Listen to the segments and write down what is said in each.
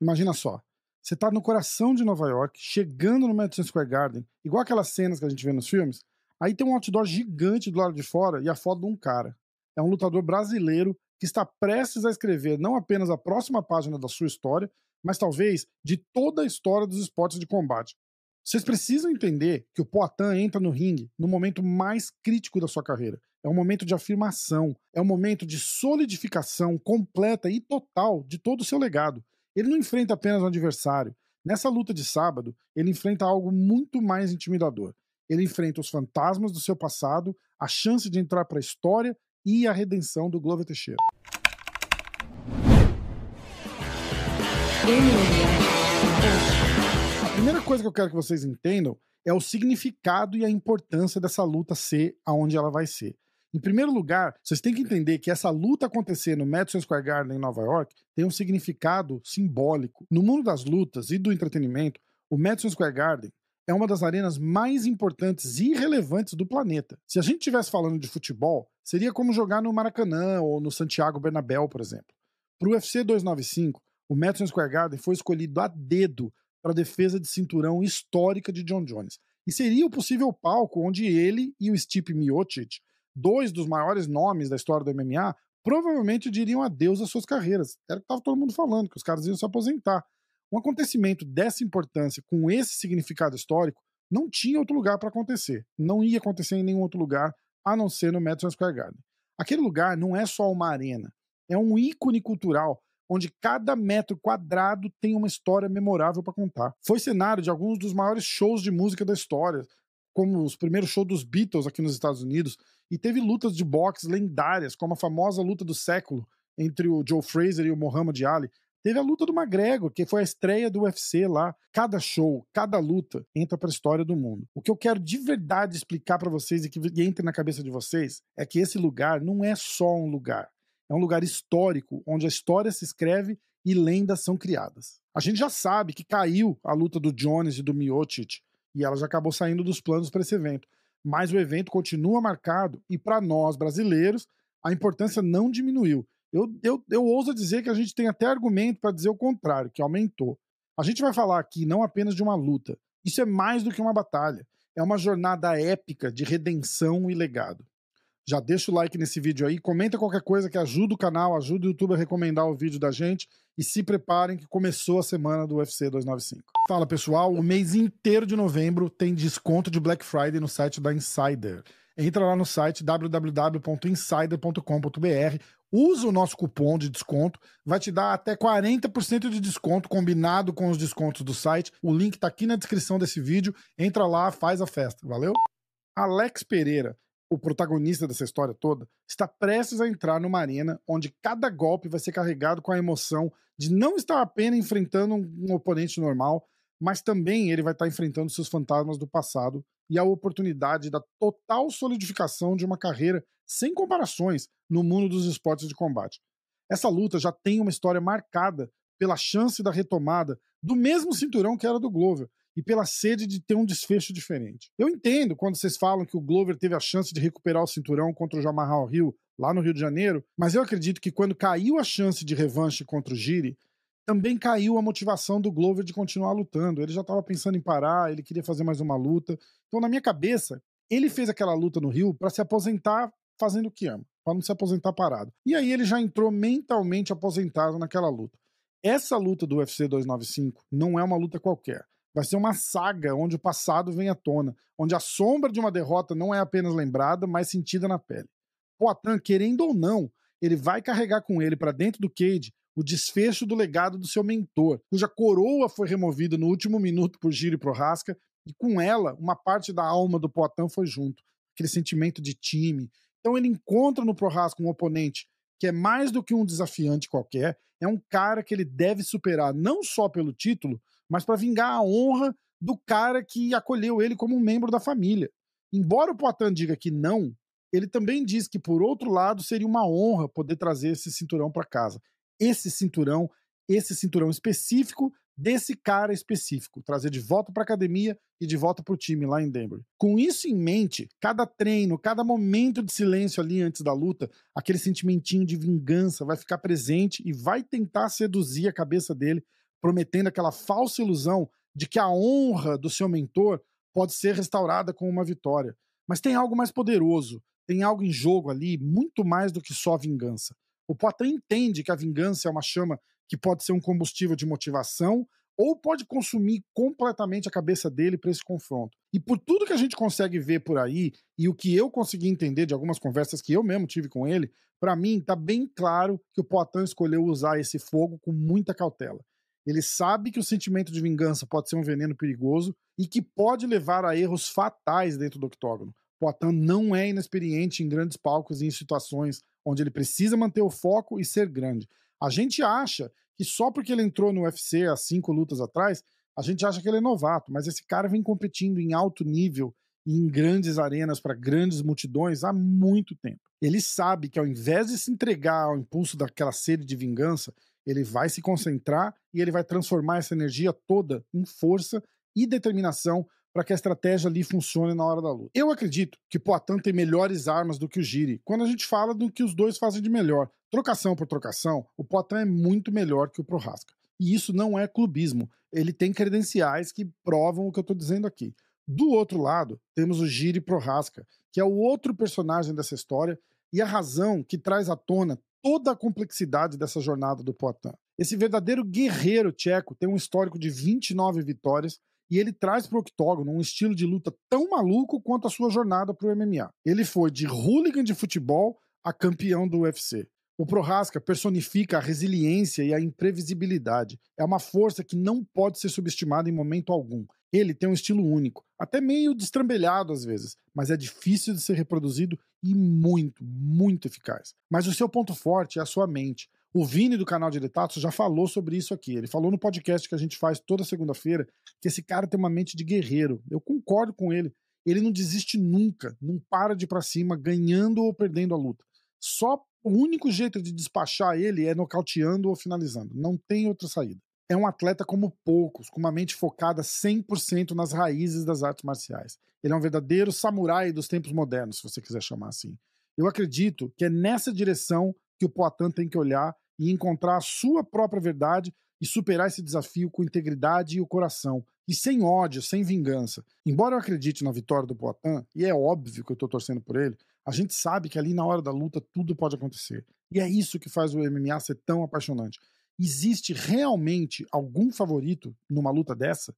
Imagina só. Você tá no coração de Nova York, chegando no Madison Square Garden, igual aquelas cenas que a gente vê nos filmes. Aí tem um outdoor gigante do lado de fora e a foto de um cara. É um lutador brasileiro que está prestes a escrever não apenas a próxima página da sua história, mas talvez de toda a história dos esportes de combate. Vocês precisam entender que o Poitin entra no ringue no momento mais crítico da sua carreira. É um momento de afirmação, é um momento de solidificação completa e total de todo o seu legado. Ele não enfrenta apenas um adversário. Nessa luta de sábado, ele enfrenta algo muito mais intimidador. Ele enfrenta os fantasmas do seu passado, a chance de entrar para a história e a redenção do Glover Teixeira. A primeira coisa que eu quero que vocês entendam é o significado e a importância dessa luta ser aonde ela vai ser. Em primeiro lugar, vocês têm que entender que essa luta acontecer no Madison Square Garden em Nova York tem um significado simbólico. No mundo das lutas e do entretenimento, o Madison Square Garden é uma das arenas mais importantes e relevantes do planeta. Se a gente estivesse falando de futebol, seria como jogar no Maracanã ou no Santiago Bernabéu, por exemplo. Para o UFC 295, o Madison Square Garden foi escolhido a dedo para a defesa de cinturão histórica de John Jones. E seria o possível palco onde ele e o Stipe Miocic dois dos maiores nomes da história do MMA, provavelmente diriam adeus às suas carreiras. Era o que estava todo mundo falando, que os caras iam se aposentar. Um acontecimento dessa importância, com esse significado histórico, não tinha outro lugar para acontecer. Não ia acontecer em nenhum outro lugar, a não ser no Madison Square Garden. Aquele lugar não é só uma arena, é um ícone cultural onde cada metro quadrado tem uma história memorável para contar. Foi cenário de alguns dos maiores shows de música da história, como os primeiros shows dos Beatles aqui nos Estados Unidos, e teve lutas de boxe lendárias, como a famosa luta do século entre o Joe Fraser e o Muhammad Ali. Teve a luta do McGregor, que foi a estreia do UFC lá. Cada show, cada luta entra para a história do mundo. O que eu quero de verdade explicar para vocês e que entre na cabeça de vocês é que esse lugar não é só um lugar. É um lugar histórico onde a história se escreve e lendas são criadas. A gente já sabe que caiu a luta do Jones e do Miocic e ela já acabou saindo dos planos para esse evento. Mas o evento continua marcado e para nós brasileiros a importância não diminuiu. Eu, eu, eu ouso dizer que a gente tem até argumento para dizer o contrário, que aumentou. A gente vai falar aqui não apenas de uma luta, isso é mais do que uma batalha. É uma jornada épica de redenção e legado. Já deixa o like nesse vídeo aí, comenta qualquer coisa que ajuda o canal, ajuda o YouTube a recomendar o vídeo da gente e se preparem que começou a semana do UFC 295. Fala pessoal, o mês inteiro de novembro tem desconto de Black Friday no site da Insider. Entra lá no site www.insider.com.br, usa o nosso cupom de desconto, vai te dar até 40% de desconto combinado com os descontos do site. O link tá aqui na descrição desse vídeo. Entra lá, faz a festa. Valeu? Alex Pereira o protagonista dessa história toda, está prestes a entrar numa arena onde cada golpe vai ser carregado com a emoção de não estar apenas enfrentando um oponente normal, mas também ele vai estar enfrentando seus fantasmas do passado e a oportunidade da total solidificação de uma carreira sem comparações no mundo dos esportes de combate. Essa luta já tem uma história marcada pela chance da retomada do mesmo cinturão que era do Glover, e pela sede de ter um desfecho diferente. Eu entendo quando vocês falam que o Glover teve a chance de recuperar o cinturão contra o Jamarral Hill lá no Rio de Janeiro, mas eu acredito que quando caiu a chance de revanche contra o Giri, também caiu a motivação do Glover de continuar lutando. Ele já estava pensando em parar, ele queria fazer mais uma luta. Então, na minha cabeça, ele fez aquela luta no Rio para se aposentar fazendo o que ama, para não se aposentar parado. E aí ele já entrou mentalmente aposentado naquela luta. Essa luta do UFC 295 não é uma luta qualquer. Vai ser uma saga onde o passado vem à tona, onde a sombra de uma derrota não é apenas lembrada, mas sentida na pele. Poitin, querendo ou não, ele vai carregar com ele para dentro do cage o desfecho do legado do seu mentor, cuja coroa foi removida no último minuto por Giro e Prohaska, e com ela, uma parte da alma do Poitin foi junto, aquele sentimento de time. Então ele encontra no Prohaska um oponente que é mais do que um desafiante qualquer, é um cara que ele deve superar não só pelo título, mas para vingar a honra do cara que acolheu ele como um membro da família. Embora o Poitin diga que não, ele também diz que, por outro lado, seria uma honra poder trazer esse cinturão para casa. Esse cinturão, esse cinturão específico desse cara específico, trazer de volta para a academia e de volta para o time lá em Denver. Com isso em mente, cada treino, cada momento de silêncio ali antes da luta, aquele sentimentinho de vingança vai ficar presente e vai tentar seduzir a cabeça dele prometendo aquela falsa ilusão de que a honra do seu mentor pode ser restaurada com uma vitória. Mas tem algo mais poderoso, tem algo em jogo ali, muito mais do que só vingança. O Poitin entende que a vingança é uma chama que pode ser um combustível de motivação ou pode consumir completamente a cabeça dele para esse confronto. E por tudo que a gente consegue ver por aí e o que eu consegui entender de algumas conversas que eu mesmo tive com ele, para mim está bem claro que o Poitin escolheu usar esse fogo com muita cautela. Ele sabe que o sentimento de vingança pode ser um veneno perigoso e que pode levar a erros fatais dentro do octógono. Poitin não é inexperiente em grandes palcos e em situações onde ele precisa manter o foco e ser grande. A gente acha que só porque ele entrou no UFC há cinco lutas atrás, a gente acha que ele é novato, mas esse cara vem competindo em alto nível e em grandes arenas para grandes multidões há muito tempo. Ele sabe que ao invés de se entregar ao impulso daquela sede de vingança, ele vai se concentrar e ele vai transformar essa energia toda em força e determinação para que a estratégia ali funcione na hora da luta. Eu acredito que Poitin tem melhores armas do que o Giri, quando a gente fala do que os dois fazem de melhor. Trocação por trocação, o Poitin é muito melhor que o Prohaska. E isso não é clubismo. Ele tem credenciais que provam o que eu estou dizendo aqui. Do outro lado, temos o Giri Prohaska, que é o outro personagem dessa história e a razão que traz à tona toda a complexidade dessa jornada do Poitin. Esse verdadeiro guerreiro tcheco tem um histórico de 29 vitórias, e ele traz para o octógono um estilo de luta tão maluco quanto a sua jornada para o MMA. Ele foi de hooligan de futebol a campeão do UFC. O Prohaska personifica a resiliência e a imprevisibilidade. É uma força que não pode ser subestimada em momento algum. Ele tem um estilo único, até meio destrambelhado às vezes, mas é difícil de ser reproduzido e muito, muito eficaz. Mas o seu ponto forte é a sua mente. O Vini do canal de Detatsu já falou sobre isso aqui. Ele falou no podcast que a gente faz toda segunda-feira que esse cara tem uma mente de guerreiro. Eu concordo com ele. Ele não desiste nunca, não para de ir pra cima, ganhando ou perdendo a luta. Só o único jeito de despachar ele é nocauteando ou finalizando. Não tem outra saída. É um atleta como poucos, com uma mente focada 100% nas raízes das artes marciais. Ele é um verdadeiro samurai dos tempos modernos, se você quiser chamar assim. Eu acredito que é nessa direção que o Poitin tem que olhar e encontrar a sua própria verdade e superar esse desafio com integridade e o coração, e sem ódio, sem vingança. Embora eu acredite na vitória do Poitin, e é óbvio que eu estou torcendo por ele, a gente sabe que ali na hora da luta tudo pode acontecer. E é isso que faz o MMA ser tão apaixonante. Existe realmente algum favorito numa luta dessa?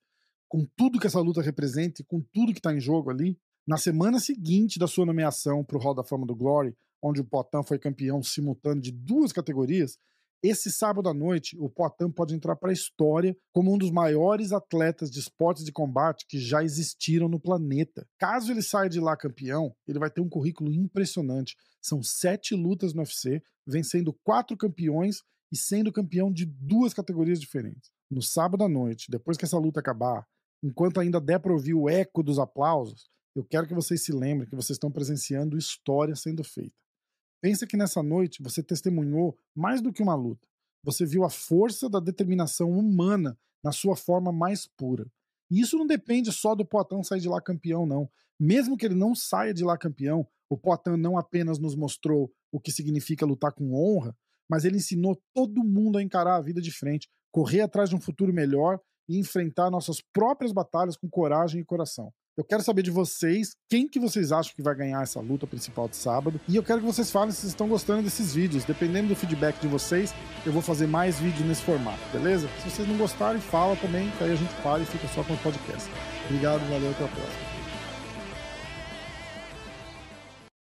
Com tudo que essa luta representa e com tudo que está em jogo ali? Na semana seguinte da sua nomeação para o Hall da Fama do Glory, onde o Poitin foi campeão simultâneo de duas categorias, esse sábado à noite o Poitin pode entrar para a história como um dos maiores atletas de esportes de combate que já existiram no planeta. Caso ele saia de lá campeão, ele vai ter um currículo impressionante. São sete lutas no UFC, vencendo quatro campeões e sendo campeão de duas categorias diferentes. No sábado à noite, depois que essa luta acabar, enquanto ainda der para ouvir o eco dos aplausos, eu quero que vocês se lembrem que vocês estão presenciando história sendo feita. Pensa que nessa noite você testemunhou mais do que uma luta. Você viu a força da determinação humana na sua forma mais pura. E isso não depende só do Poitin sair de lá campeão, não. Mesmo que ele não saia de lá campeão, o Poitin não apenas nos mostrou o que significa lutar com honra, mas ele ensinou todo mundo a encarar a vida de frente, correr atrás de um futuro melhor e enfrentar nossas próprias batalhas com coragem e coração. Eu quero saber de vocês quem que vocês acham que vai ganhar essa luta principal de sábado. E eu quero que vocês falem se vocês estão gostando desses vídeos. Dependendo do feedback de vocês, eu vou fazer mais vídeos nesse formato, beleza? Se vocês não gostarem, fala também, que aí a gente para e fica só com o podcast. Obrigado, valeu, até a próxima.